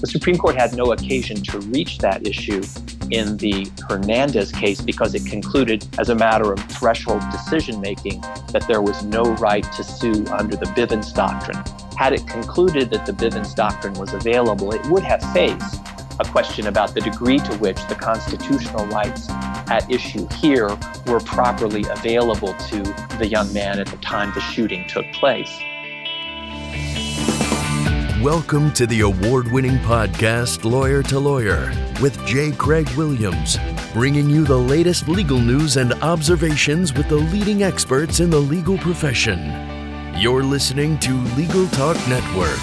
The Supreme Court had no occasion to reach that issue in the Hernandez case because it concluded, as a matter of threshold decision making, that there was no right to sue under the Bivens Doctrine. Had it concluded that the Bivens Doctrine was available, it would have faced a question about the degree to which the constitutional rights at issue here were properly available to the young man at the time the shooting took place. Welcome to the award winning podcast, Lawyer to Lawyer, with J. Craig Williams, bringing you the latest legal news and observations with the leading experts in the legal profession. You're listening to Legal Talk Network.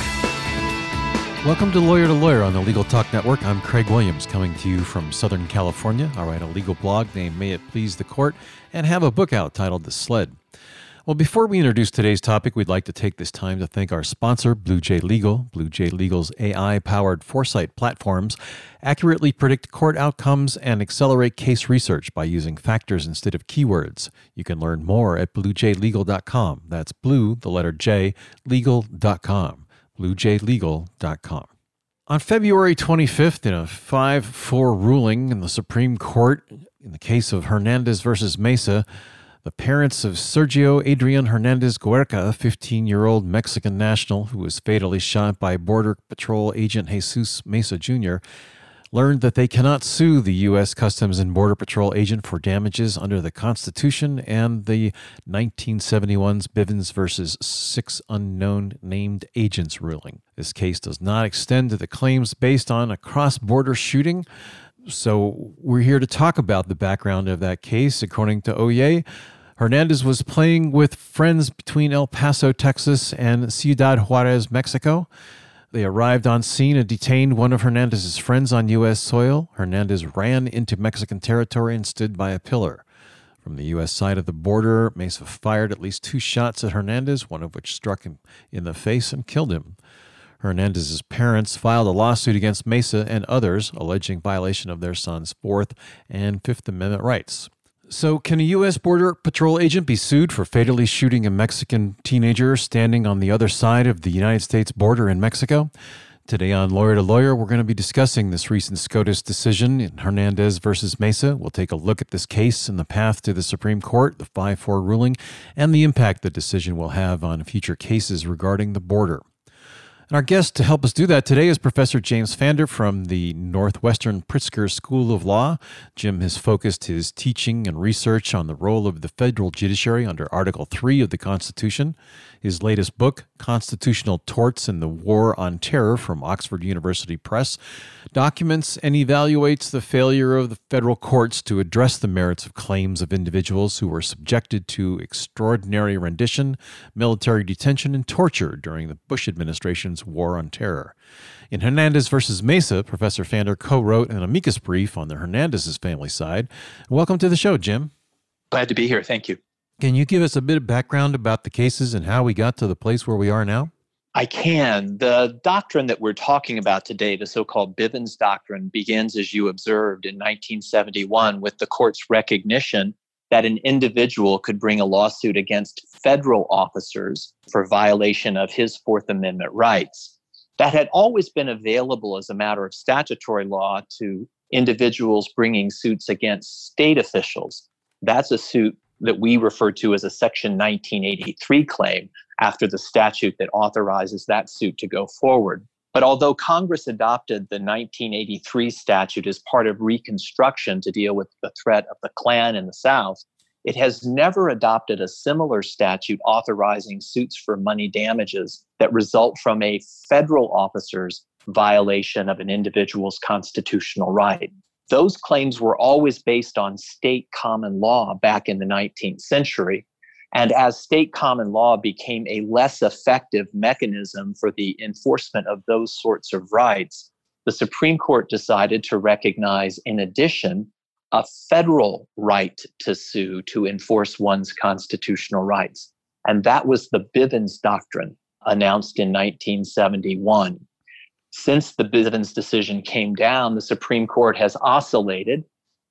Welcome to Lawyer to Lawyer on the Legal Talk Network. I'm Craig Williams, coming to you from Southern California. I write a legal blog named May It Please the Court and have a book out titled The Sled. Well, before we introduce today's topic, we'd like to take this time to thank our sponsor, Blue J Legal. Blue J Legal's AI powered foresight platforms accurately predict court outcomes and accelerate case research by using factors instead of keywords. You can learn more at bluejlegal.com. That's blue, the letter J, legal.com. bluejlegal.com. On February 25th, in a 5 4 ruling in the Supreme Court in the case of Hernandez versus Mesa, the parents of Sergio Adrian Hernandez Guerca, a 15 year old Mexican national who was fatally shot by Border Patrol agent Jesus Mesa Jr., learned that they cannot sue the U.S. Customs and Border Patrol agent for damages under the Constitution and the 1971's Bivens versus six unknown named agents ruling. This case does not extend to the claims based on a cross border shooting. So, we're here to talk about the background of that case. According to Oyez, Hernandez was playing with friends between El Paso, Texas and Ciudad Juarez, Mexico. They arrived on scene and detained one of Hernandez's friends on U.S. soil. Hernandez ran into Mexican territory and stood by a pillar. From the U.S. side of the border, Mesa fired at least two shots at Hernandez, one of which struck him in the face and killed him. Hernandez's parents filed a lawsuit against Mesa and others alleging violation of their son's Fourth and Fifth Amendment rights. So, can a U.S. Border Patrol agent be sued for fatally shooting a Mexican teenager standing on the other side of the United States border in Mexico? Today on Lawyer to Lawyer, we're going to be discussing this recent SCOTUS decision in Hernandez versus Mesa. We'll take a look at this case and the path to the Supreme Court, the 5 4 ruling, and the impact the decision will have on future cases regarding the border. And our guest to help us do that today is Professor James Pfander from the Northwestern Pritzker School of Law. Jim has focused his teaching and research on the role of the federal judiciary under Article 3 of the Constitution. His latest book, Constitutional Torts and the War on Terror from Oxford University Press, documents and evaluates the failure of the federal courts to address the merits of claims of individuals who were subjected to extraordinary rendition, military detention, and torture during the Bush administration's War on Terror. In Hernandez versus Mesa, Professor Pfander co wrote an amicus brief on the Hernandez's family side. Welcome to the show, Jim. Glad to be here. Thank you. Can you give us a bit of background about the cases and how we got to the place where we are now? I can. The doctrine that we're talking about today, the so called Bivens Doctrine, begins, as you observed, in 1971 with the court's recognition that an individual could bring a lawsuit against federal officers for violation of his Fourth Amendment rights. That had always been available as a matter of statutory law to individuals bringing suits against state officials. That's a suit that we refer to as a Section 1983 claim after the statute that authorizes that suit to go forward. But although Congress adopted the 1983 statute as part of Reconstruction to deal with the threat of the Klan in the South, it has never adopted a similar statute authorizing suits for money damages that result from a federal officer's violation of an individual's constitutional right those claims were always based on state common law back in the 19th century. And as state common law became a less effective mechanism for the enforcement of those sorts of rights, the Supreme Court decided to recognize, in addition, a federal right to sue to enforce one's constitutional rights. And that was the Bivens Doctrine announced in 1971 since the Bivens decision came down, the Supreme Court has oscillated,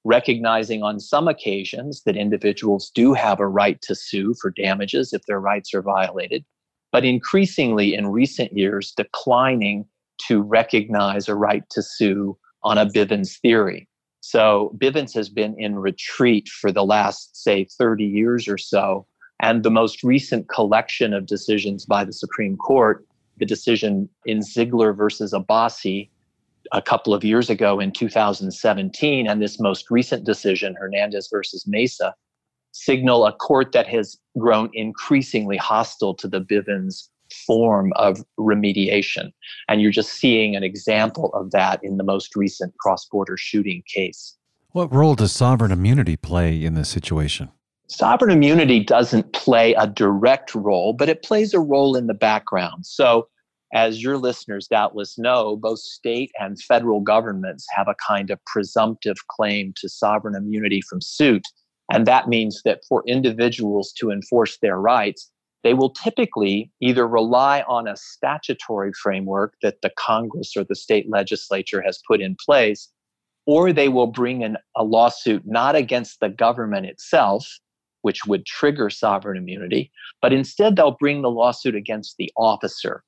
recognizing on some occasions that individuals do have a right to sue for damages if their rights are violated, but increasingly in recent years, declining to recognize a right to sue on a Bivens theory. So Bivens has been in retreat for the last, say, 30 years or so. And the most recent collection of decisions by the Supreme Court, the decision in Ziglar versus Abbasi a couple of years ago in 2017, and this most recent decision, Hernandez versus Mesa, signal a court that has grown increasingly hostile to the Bivens form of remediation. And you're just seeing an example of that in the most recent cross border shooting case. What role does sovereign immunity play in this situation? Sovereign immunity doesn't play a direct role, but it plays a role in the background. So, as your listeners doubtless know, both state and federal governments have a kind of presumptive claim to sovereign immunity from suit. And that means that for individuals to enforce their rights, they will typically either rely on a statutory framework that the Congress or the state legislature has put in place, or they will bring in a lawsuit not against the government itself, which would trigger sovereign immunity, but instead they'll bring the lawsuit against the officer.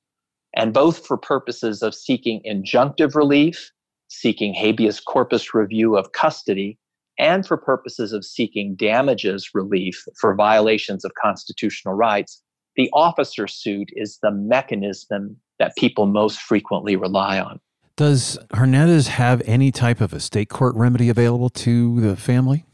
And both for purposes of seeking injunctive relief, seeking habeas corpus review of custody, and for purposes of seeking damages relief for violations of constitutional rights, the officer suit is the mechanism that people most frequently rely on. Does Hernandez have any type of a state court remedy available to the family?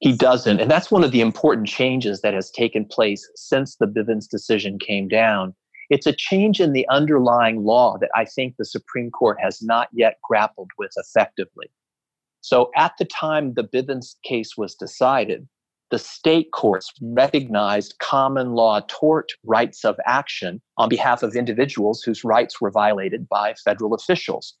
He doesn't. And that's one of the important changes that has taken place since the Bivens decision came down. It's a change in the underlying law that I think the Supreme Court has not yet grappled with effectively. So at the time the Bivens case was decided, the state courts recognized common law tort rights of action on behalf of individuals whose rights were violated by federal officials.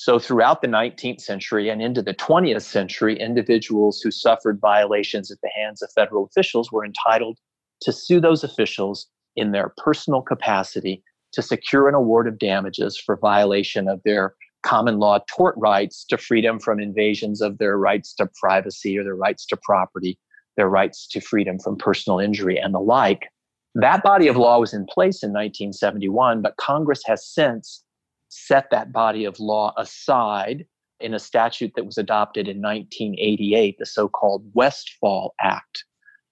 So, throughout the 19th century and into the 20th century, individuals who suffered violations at the hands of federal officials were entitled to sue those officials in their personal capacity to secure an award of damages for violation of their common law tort rights to freedom from invasions of their rights to privacy or their rights to property their rights to freedom from personal injury and the like. That body of law was in place in 1971, but Congress has since set that body of law aside in a statute that was adopted in 1988, the so called Westfall Act.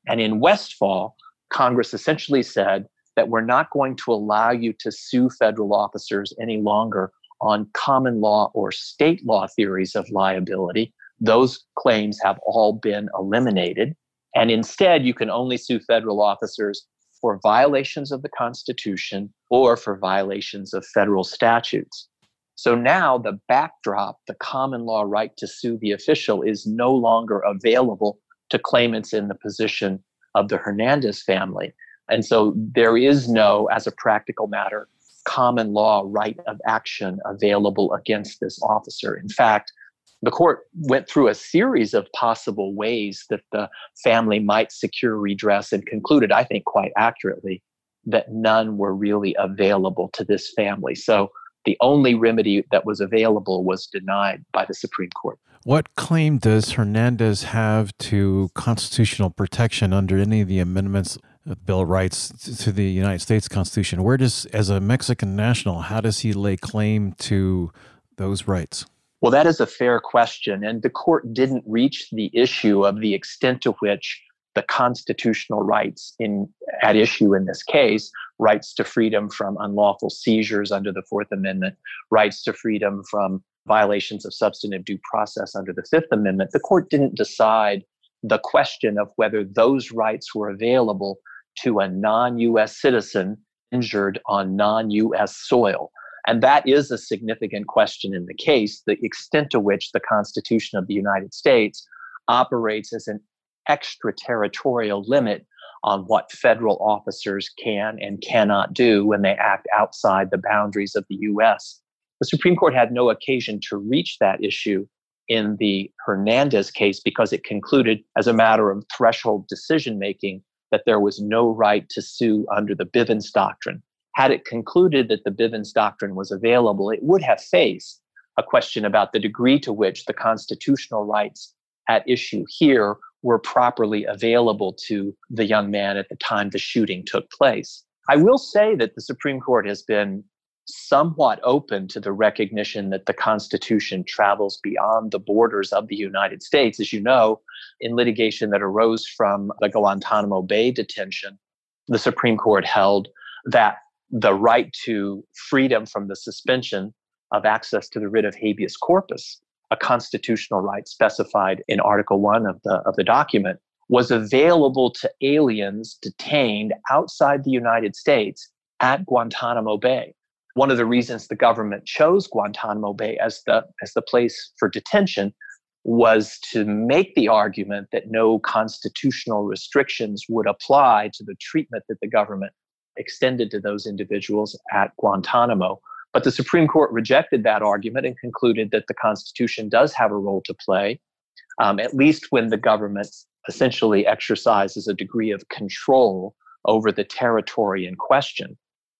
And in Westfall, Congress essentially said that we're not going to allow you to sue federal officers any longer on common law or state law theories of liability. Those claims have all been eliminated. And instead, you can only sue federal officers for violations of the Constitution or for violations of federal statutes. So now the backdrop, the common law right to sue the official, is no longer available to claimants in the position of the Hernandez family. And so there is no, as a practical matter, common law right of action available against this officer. In fact, the court went through a series of possible ways that the family might secure redress and concluded, I think quite accurately, that none were really available to this family. So the only remedy that was available was denied by the Supreme Court. What claim does Hernandez have to constitutional protection under any of the amendments of Bill of Rights to the United States Constitution? Where does, as a Mexican national, how does he lay claim to those rights? Well, that is a fair question. And the court didn't reach the issue of the extent to which the constitutional rights in, at issue in this case rights to freedom from unlawful seizures under the Fourth Amendment, rights to freedom from violations of substantive due process under the Fifth Amendment. The court didn't decide the question of whether those rights were available to a non US citizen injured on non US soil. And that is a significant question in the case the extent to which the Constitution of the United States operates as an extraterritorial limit on what federal officers can and cannot do when they act outside the boundaries of the US. The Supreme Court had no occasion to reach that issue in the Hernandez case because it concluded, as a matter of threshold decision making, that there was no right to sue under the Bivens Doctrine had it concluded that the Bivens doctrine was available, it would have faced a question about the degree to which the constitutional rights at issue here were properly available to the young man at the time the shooting took place. I will say that the Supreme Court has been somewhat open to the recognition that the Constitution travels beyond the borders of the United States. As you know, in litigation that arose from the Guantanamo Bay detention, the Supreme Court held that the right to freedom from the suspension of access to the writ of habeas corpus, a constitutional right specified in Article 1 of the, of the document, was available to aliens detained outside the United States at Guantanamo Bay. One of the reasons the government chose Guantanamo Bay as the, as the place for detention was to make the argument that no constitutional restrictions would apply to the treatment that the government extended to those individuals at Guantanamo. But the Supreme Court rejected that argument and concluded that the Constitution does have a role to play, um, at least when the government essentially exercises a degree of control over the territory in question.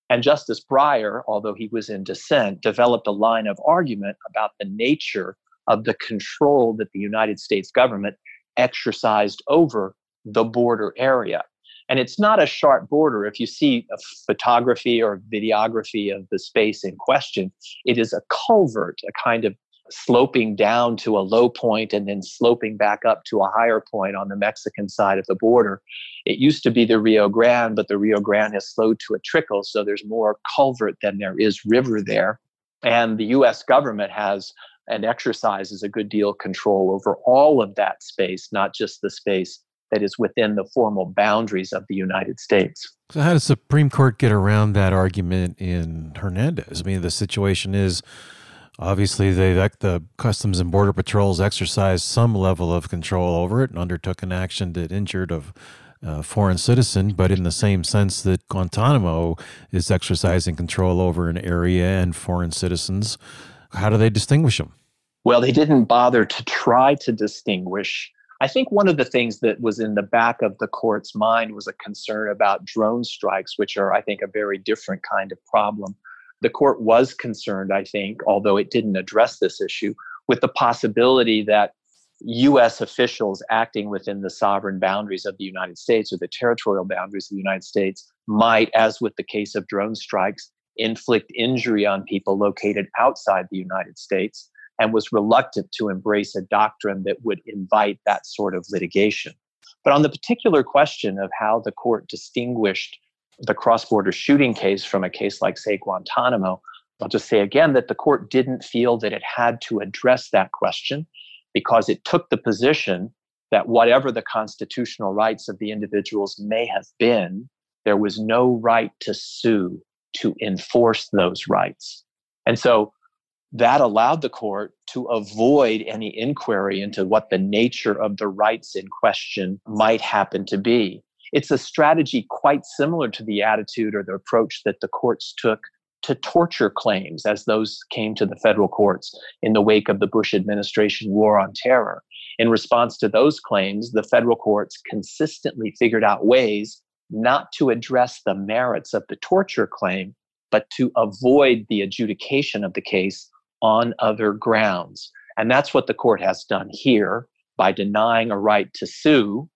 And Justice Breyer, although he was in dissent, developed a line of argument about the nature of the control that the United States government exercised over the border area. And it's not a sharp border. If you see a photography or videography of the space in question, it is a culvert, a kind of sloping down to a low point and then sloping back up to a higher point on the Mexican side of the border. It used to be the Rio Grande, but the Rio Grande has slowed to a trickle, so there's more culvert than there is river there. And the US government has and exercises a good deal of control over all of that space, not just the space that is within the formal boundaries of the United States. So, how does the Supreme Court get around that argument in Hernandez? I mean, the situation is obviously they the Customs and Border Patrols exercised some level of control over it and undertook an action that injured a uh, foreign citizen, but in the same sense that Guantanamo is exercising control over an area and foreign citizens. How do they distinguish them? Well, they didn't bother to try to distinguish I think one of the things that was in the back of the court's mind was a concern about drone strikes, which are, I think, a very different kind of problem. The court was concerned, I think, although it didn't address this issue, with the possibility that US officials acting within the sovereign boundaries of the United States or the territorial boundaries of the United States might, as with the case of drone strikes, inflict injury on people located outside the United States and was reluctant to embrace a doctrine that would invite that sort of litigation. But on the particular question of how the court distinguished the cross border shooting case from a case like, say, Guantanamo, I'll just say again that the court didn't feel that it had to address that question because it took the position that whatever the constitutional rights of the individuals may have been, there was no right to sue to enforce those rights. And so that allowed the court to avoid any inquiry into what the nature of the rights in question might happen to be. It's a strategy quite similar to the attitude or the approach that the courts took to torture claims as those came to the federal courts in the wake of the Bush administration war on terror. In response to those claims, the federal courts consistently figured out ways not to address the merits of the torture claim, but to avoid the adjudication of the case on other grounds. And that's what the court has done here by denying a right to sue.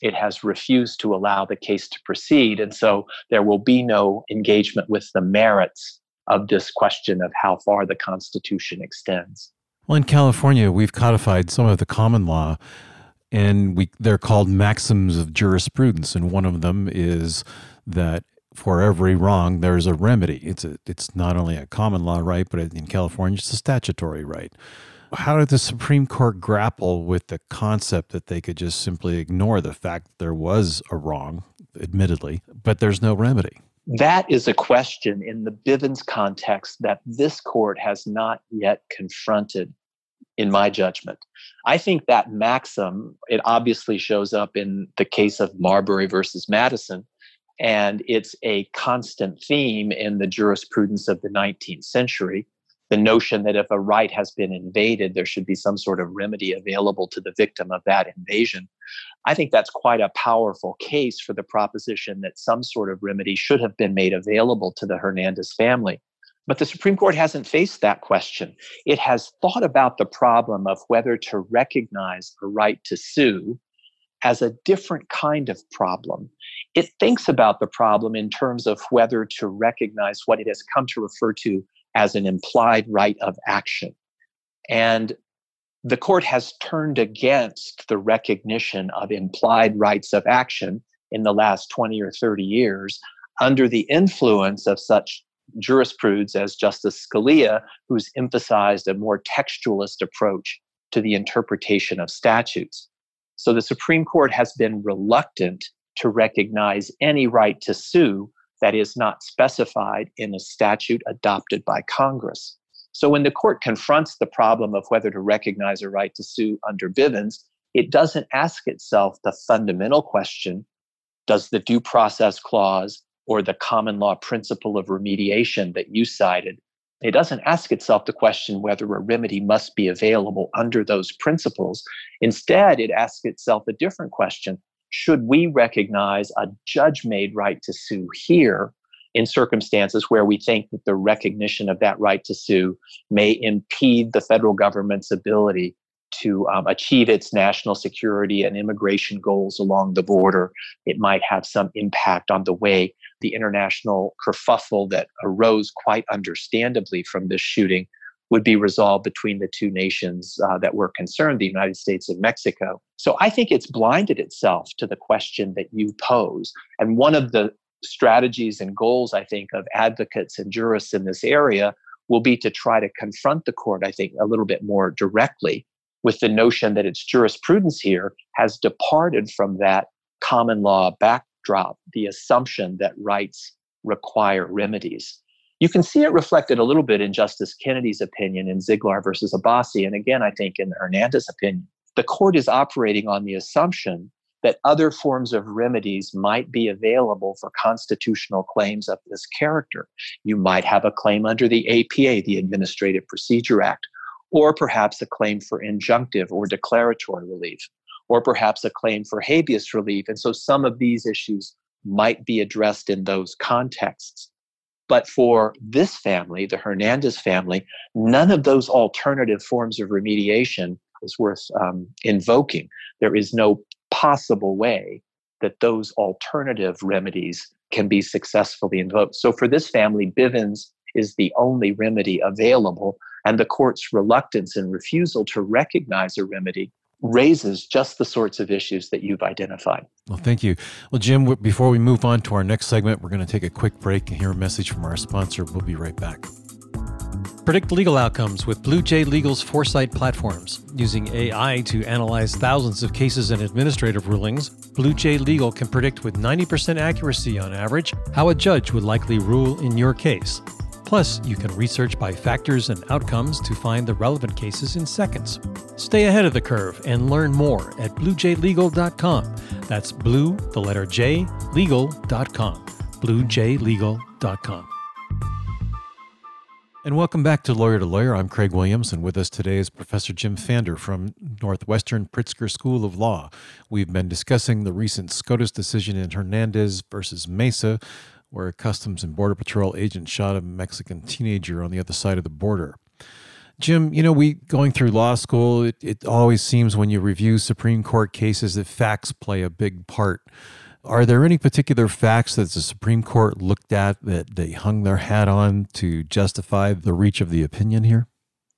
It has refused to allow the case to proceed. And so there will be no engagement with the merits of this question of how far the Constitution extends. Well, in California, we've codified some of the common law, and we, they're called maxims of jurisprudence. And one of them is that for every wrong, there's a remedy. It's a, it's not only a common law right, but in California, it's a statutory right. How did the Supreme Court grapple with the concept that they could just simply ignore the fact that there was a wrong, admittedly, but there's no remedy? That is a question in the Bivens context that this court has not yet confronted, in my judgment. I think that maxim, it obviously shows up in the case of Marbury versus Madison, and it's a constant theme in the jurisprudence of the 19th century. The notion that if a right has been invaded, there should be some sort of remedy available to the victim of that invasion. I think that's quite a powerful case for the proposition that some sort of remedy should have been made available to the Hernandez family. But the Supreme Court hasn't faced that question. It has thought about the problem of whether to recognize a right to sue as a different kind of problem. It thinks about the problem in terms of whether to recognize what it has come to refer to as an implied right of action. And the court has turned against the recognition of implied rights of action in the last 20 or 30 years under the influence of such jurisprudence as Justice Scalia, who's emphasized a more textualist approach to the interpretation of statutes. So the Supreme Court has been reluctant to recognize any right to sue that is not specified in a statute adopted by Congress. So when the court confronts the problem of whether to recognize a right to sue under Bivens, it doesn't ask itself the fundamental question does the due process clause or the common law principle of remediation that you cited it doesn't ask itself the question whether a remedy must be available under those principles. Instead, it asks itself a different question Should we recognize a judge made right to sue here in circumstances where we think that the recognition of that right to sue may impede the federal government's ability to um, achieve its national security and immigration goals along the border? It might have some impact on the way the international kerfuffle that arose quite understandably from this shooting would be resolved between the two nations uh, that were concerned, the United States and Mexico. So I think it's blinded itself to the question that you pose. And one of the strategies and goals, I think, of advocates and jurists in this area will be to try to confront the court, I think, a little bit more directly with the notion that its jurisprudence here has departed from that common law back drop the assumption that rights require remedies. You can see it reflected a little bit in Justice Kennedy's opinion in Ziglar versus Abbasi, and again, I think in Hernandez opinion. The court is operating on the assumption that other forms of remedies might be available for constitutional claims of this character. You might have a claim under the APA, the Administrative Procedure Act, or perhaps a claim for injunctive or declaratory relief or perhaps a claim for habeas relief. And so some of these issues might be addressed in those contexts. But for this family, the Hernandez family, none of those alternative forms of remediation is worth um, invoking. There is no possible way that those alternative remedies can be successfully invoked. So for this family, Bivens is the only remedy available, and the court's reluctance and refusal to recognize a remedy raises just the sorts of issues that you've identified. Well, thank you. Well, Jim, before we move on to our next segment, we're going to take a quick break and hear a message from our sponsor. We'll be right back. Predict legal outcomes with Blue J Legal's Foresight platforms. Using AI to analyze thousands of cases and administrative rulings, Blue J Legal can predict with 90% accuracy on average how a judge would likely rule in your case. Plus, you can research by factors and outcomes to find the relevant cases in seconds. Stay ahead of the curve and learn more at bluejlegal.com. That's blue, the letter J, legal.com. bluejlegal.com. And welcome back to Lawyer to Lawyer. I'm Craig Williams, and with us today is Professor Jim Pfander from Northwestern Pritzker School of Law. We've been discussing the recent SCOTUS decision in Hernandez versus Mesa, where a Customs and Border Patrol agent shot a Mexican teenager on the other side of the border. Jim, you know, we going through law school, it, it always seems when you review Supreme Court cases that facts play a big part. Are there any particular facts that the Supreme Court looked at that they hung their hat on to justify the reach of the opinion here?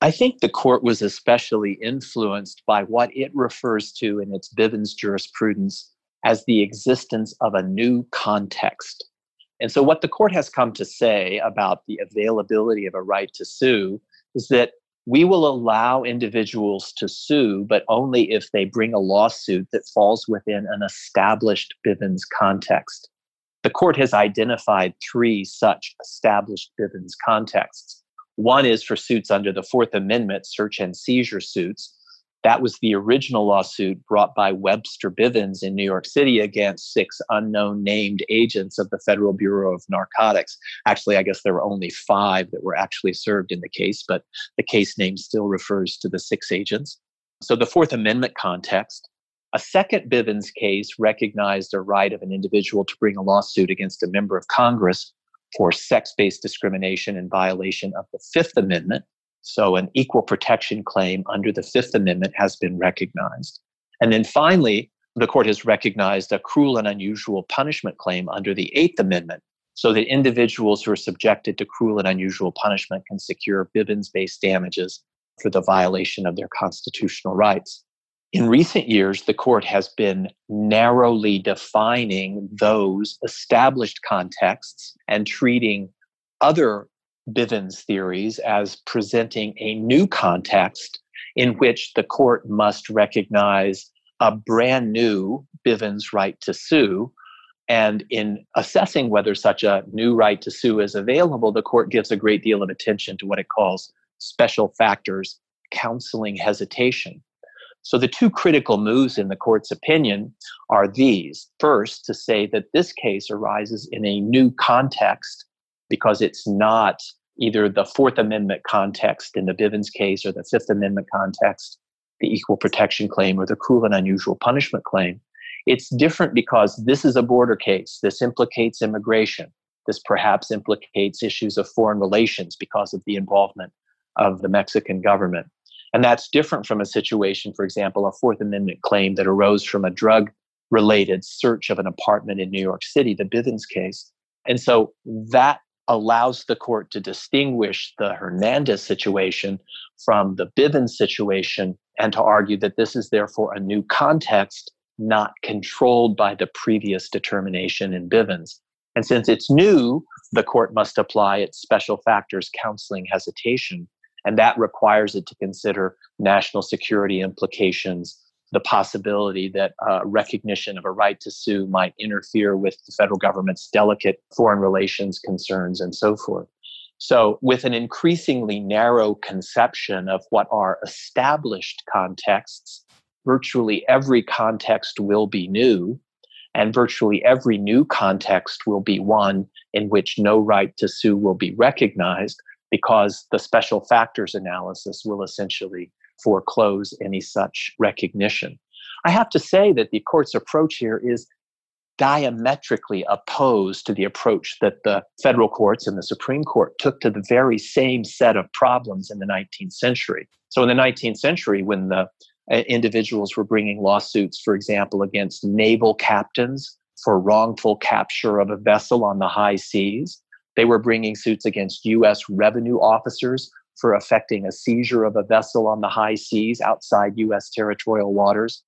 I think the court was especially influenced by what it refers to in its Bivens jurisprudence as the existence of a new context. And so, what the court has come to say about the availability of a right to sue is that we will allow individuals to sue, but only if they bring a lawsuit that falls within an established Bivens context. The court has identified three such established Bivens contexts. One is for suits under the Fourth Amendment, search and seizure suits, that was the original lawsuit brought by Webster Bivens in New York City against six unknown named agents of the Federal Bureau of Narcotics. Actually, I guess there were only five that were actually served in the case, but the case name still refers to the six agents. So, the Fourth Amendment context. A second Bivens case recognized a right of an individual to bring a lawsuit against a member of Congress for sex based discrimination in violation of the Fifth Amendment. So, an equal protection claim under the Fifth Amendment has been recognized. And then finally, the court has recognized a cruel and unusual punishment claim under the Eighth Amendment so that individuals who are subjected to cruel and unusual punishment can secure Bivens based damages for the violation of their constitutional rights. In recent years, the court has been narrowly defining those established contexts and treating other Bivens theories as presenting a new context in which the court must recognize a brand new Bivens right to sue. And in assessing whether such a new right to sue is available, the court gives a great deal of attention to what it calls special factors counseling hesitation. So the two critical moves in the court's opinion are these. First, to say that this case arises in a new context because it's not either the Fourth Amendment context in the Bivens case or the Fifth Amendment context, the equal protection claim or the cruel and unusual punishment claim. It's different because this is a border case. This implicates immigration. This perhaps implicates issues of foreign relations because of the involvement of the Mexican government. And that's different from a situation, for example, a Fourth Amendment claim that arose from a drug related search of an apartment in New York City, the Bivens case. And so that allows the court to distinguish the Hernandez situation from the Bivens situation and to argue that this is therefore a new context not controlled by the previous determination in Bivens. And since it's new, the court must apply its special factors counseling hesitation. And that requires it to consider national security implications, the possibility that uh, recognition of a right to sue might interfere with the federal government's delicate foreign relations concerns and so forth. So, with an increasingly narrow conception of what are established contexts, virtually every context will be new, and virtually every new context will be one in which no right to sue will be recognized because the special factors analysis will essentially foreclose any such recognition. I have to say that the court's approach here is diametrically opposed to the approach that the federal courts and the Supreme Court took to the very same set of problems in the 19th century. So, in the 19th century, when the uh, individuals were bringing lawsuits, for example, against naval captains for wrongful capture of a vessel on the high seas, they were bringing suits against U.S. revenue officers for effecting a seizure of a vessel on the high seas outside U.S. territorial waters.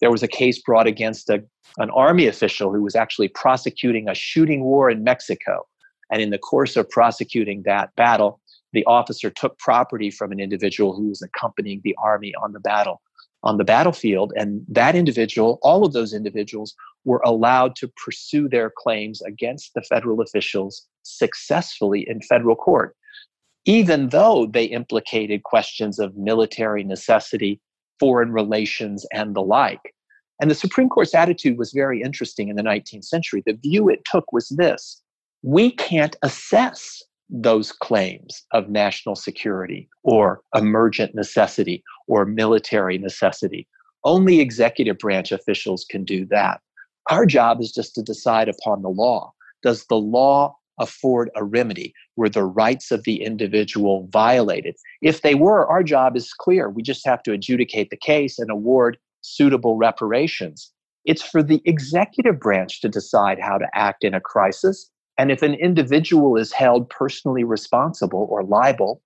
There was a case brought against a, an army official who was actually prosecuting a shooting war in Mexico. And in the course of prosecuting that battle, the officer took property from an individual who was accompanying the army on the battle on the battlefield and that individual all of those individuals were allowed to pursue their claims against the federal officials successfully in federal court even though they implicated questions of military necessity, foreign relations, and the like. And the Supreme Court's attitude was very interesting in the 19th century. The view it took was this we can't assess those claims of national security or emergent necessity or military necessity. Only executive branch officials can do that. Our job is just to decide upon the law. Does the law afford a remedy? Were the rights of the individual violated? If they were, our job is clear. We just have to adjudicate the case and award suitable reparations. It's for the executive branch to decide how to act in a crisis. And if an individual is held personally responsible or liable,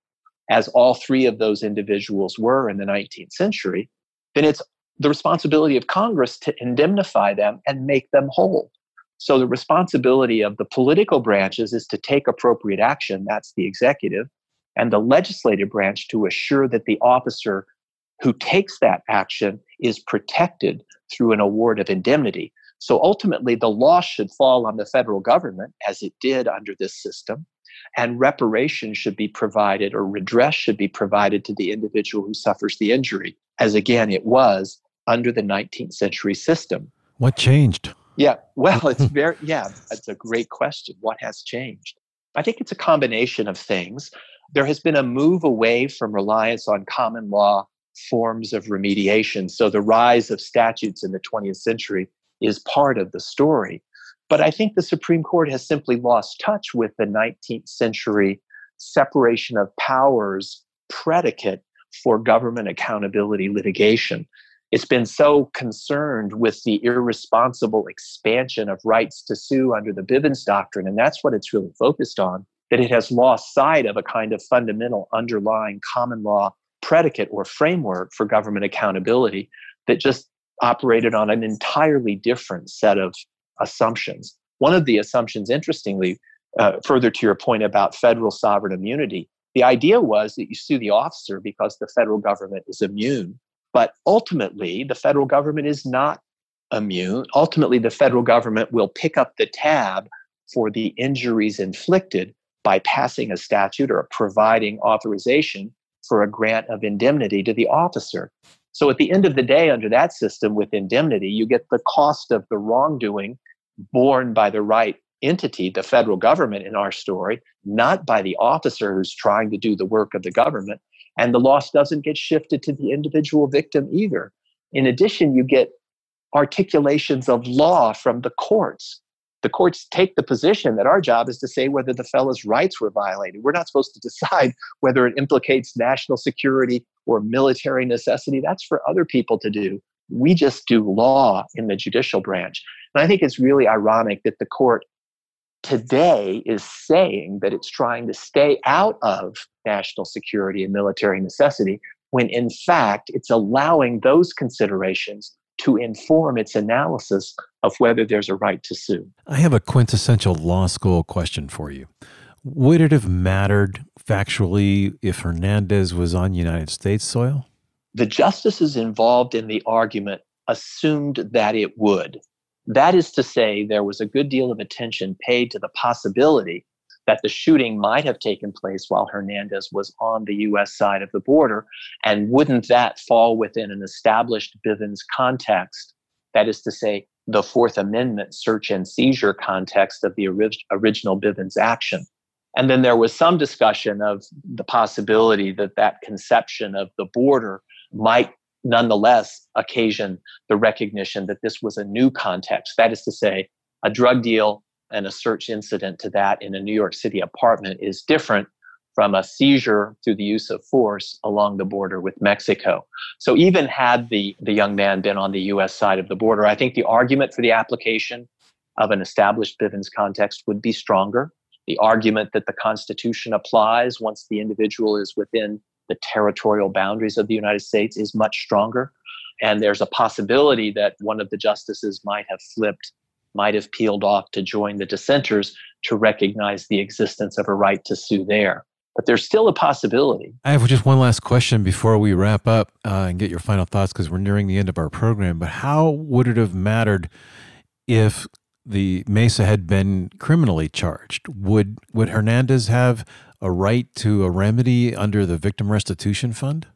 as all three of those individuals were in the 19th century, then it's the responsibility of Congress to indemnify them and make them whole. So the responsibility of the political branches is to take appropriate action, that's the executive, and the legislative branch to assure that the officer who takes that action is protected through an award of indemnity. So ultimately, the loss should fall on the federal government, as it did under this system, and reparation should be provided or redress should be provided to the individual who suffers the injury, as again it was under the 19th century system. What changed? Yeah, well, it's very, yeah, that's a great question. What has changed? I think it's a combination of things. There has been a move away from reliance on common law forms of remediation. So the rise of statutes in the 20th century is part of the story. But I think the Supreme Court has simply lost touch with the 19th century separation of powers predicate for government accountability litigation. It's been so concerned with the irresponsible expansion of rights to sue under the Bivens Doctrine, and that's what it's really focused on, that it has lost sight of a kind of fundamental underlying common law predicate or framework for government accountability that just operated on an entirely different set of assumptions. One of the assumptions, interestingly, uh, further to your point about federal sovereign immunity, the idea was that you sue the officer because the federal government is immune. But ultimately, the federal government is not immune. Ultimately, the federal government will pick up the tab for the injuries inflicted by passing a statute or providing authorization for a grant of indemnity to the officer. So at the end of the day, under that system with indemnity, you get the cost of the wrongdoing borne by the right entity, the federal government in our story, not by the officer who's trying to do the work of the government. And the loss doesn't get shifted to the individual victim either. In addition, you get articulations of law from the courts. The courts take the position that our job is to say whether the fellow's rights were violated. We're not supposed to decide whether it implicates national security or military necessity. That's for other people to do. We just do law in the judicial branch. And I think it's really ironic that the court today is saying that it's trying to stay out of national security and military necessity, when in fact it's allowing those considerations to inform its analysis of whether there's a right to sue. I have a quintessential law school question for you. Would it have mattered factually if Hernandez was on United States soil? The justices involved in the argument assumed that it would. That is to say, there was a good deal of attention paid to the possibility that the shooting might have taken place while Hernandez was on the US side of the border. And wouldn't that fall within an established Bivens context? That is to say, the Fourth Amendment search and seizure context of the orig- original Bivens action. And then there was some discussion of the possibility that that conception of the border might nonetheless occasion the recognition that this was a new context. That is to say, a drug deal and a search incident to that in a New York City apartment is different from a seizure through the use of force along the border with Mexico. So even had the, the young man been on the US side of the border, I think the argument for the application of an established Bivens context would be stronger. The argument that the Constitution applies once the individual is within the territorial boundaries of the United States is much stronger. And there's a possibility that one of the justices might have flipped, might have peeled off to join the dissenters to recognize the existence of a right to sue there. But there's still a possibility. I have just one last question before we wrap up uh, and get your final thoughts because we're nearing the end of our program. But how would it have mattered if the Mesa had been criminally charged? Would would Hernandez have a right to a remedy under the Victim Restitution Fund?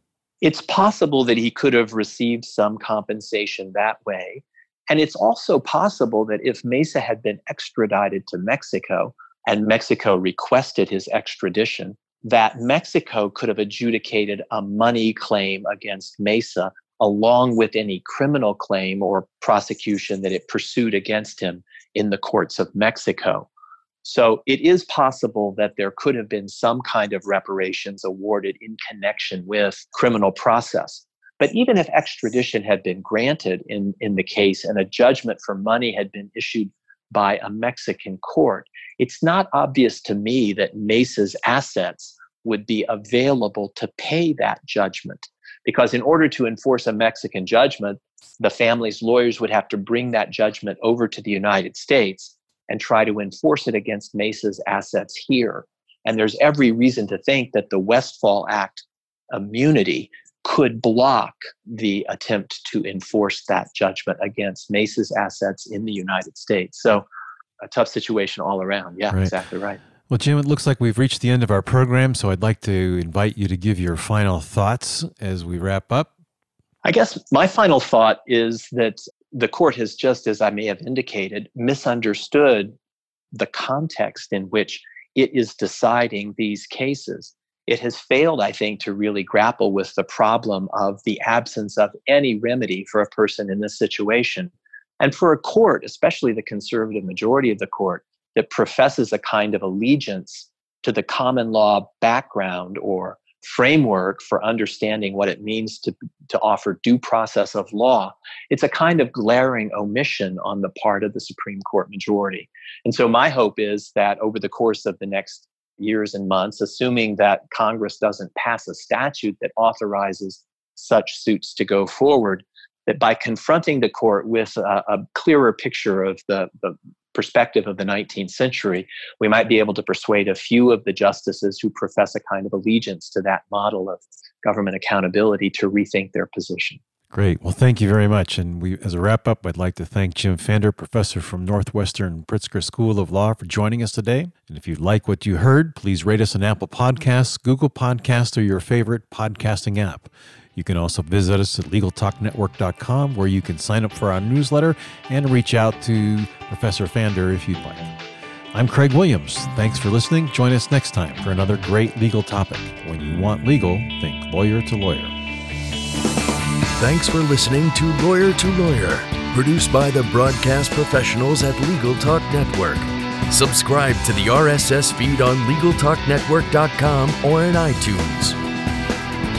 It's possible that he could have received some compensation that way. And it's also possible that if Mesa had been extradited to Mexico and Mexico requested his extradition, that Mexico could have adjudicated a money claim against Mesa along with any criminal claim or prosecution that it pursued against him in the courts of Mexico. So it is possible that there could have been some kind of reparations awarded in connection with criminal process. But even if extradition had been granted in, in the case and a judgment for money had been issued by a Mexican court, it's not obvious to me that Mesa's assets would be available to pay that judgment. Because in order to enforce a Mexican judgment, the family's lawyers would have to bring that judgment over to the United States and try to enforce it against Mesa's assets here. And there's every reason to think that the Westfall Act immunity could block the attempt to enforce that judgment against Mesa's assets in the United States. So, a tough situation all around. Yeah, right. exactly right. Well, Jim, it looks like we've reached the end of our program, so I'd like to invite you to give your final thoughts as we wrap up. I guess my final thought is that the court has just, as I may have indicated, misunderstood the context in which it is deciding these cases. It has failed, I think, to really grapple with the problem of the absence of any remedy for a person in this situation. And for a court, especially the conservative majority of the court, that professes a kind of allegiance to the common law background or framework for understanding what it means to, to offer due process of law, it's a kind of glaring omission on the part of the Supreme Court majority. And so my hope is that over the course of the next years and months, assuming that Congress doesn't pass a statute that authorizes such suits to go forward, that by confronting the court with a, a clearer picture of the, the perspective of the 19th century, we might be able to persuade a few of the justices who profess a kind of allegiance to that model of government accountability to rethink their position. Great. Well, thank you very much. And we, as a wrap up, I'd like to thank Jim Pfander, professor from Northwestern Pritzker School of Law, for joining us today. And if you like what you heard, please rate us on Apple Podcasts, Google Podcasts, or your favorite podcasting app. You can also visit us at LegalTalkNetwork.com, where you can sign up for our newsletter and reach out to Professor Pfander if you'd like. I'm Craig Williams. Thanks for listening. Join us next time for another great legal topic. When you want legal, think lawyer to lawyer. Thanks for listening to Lawyer to Lawyer, produced by the broadcast professionals at Legal Talk Network. Subscribe to the RSS feed on LegalTalkNetwork.com or in iTunes.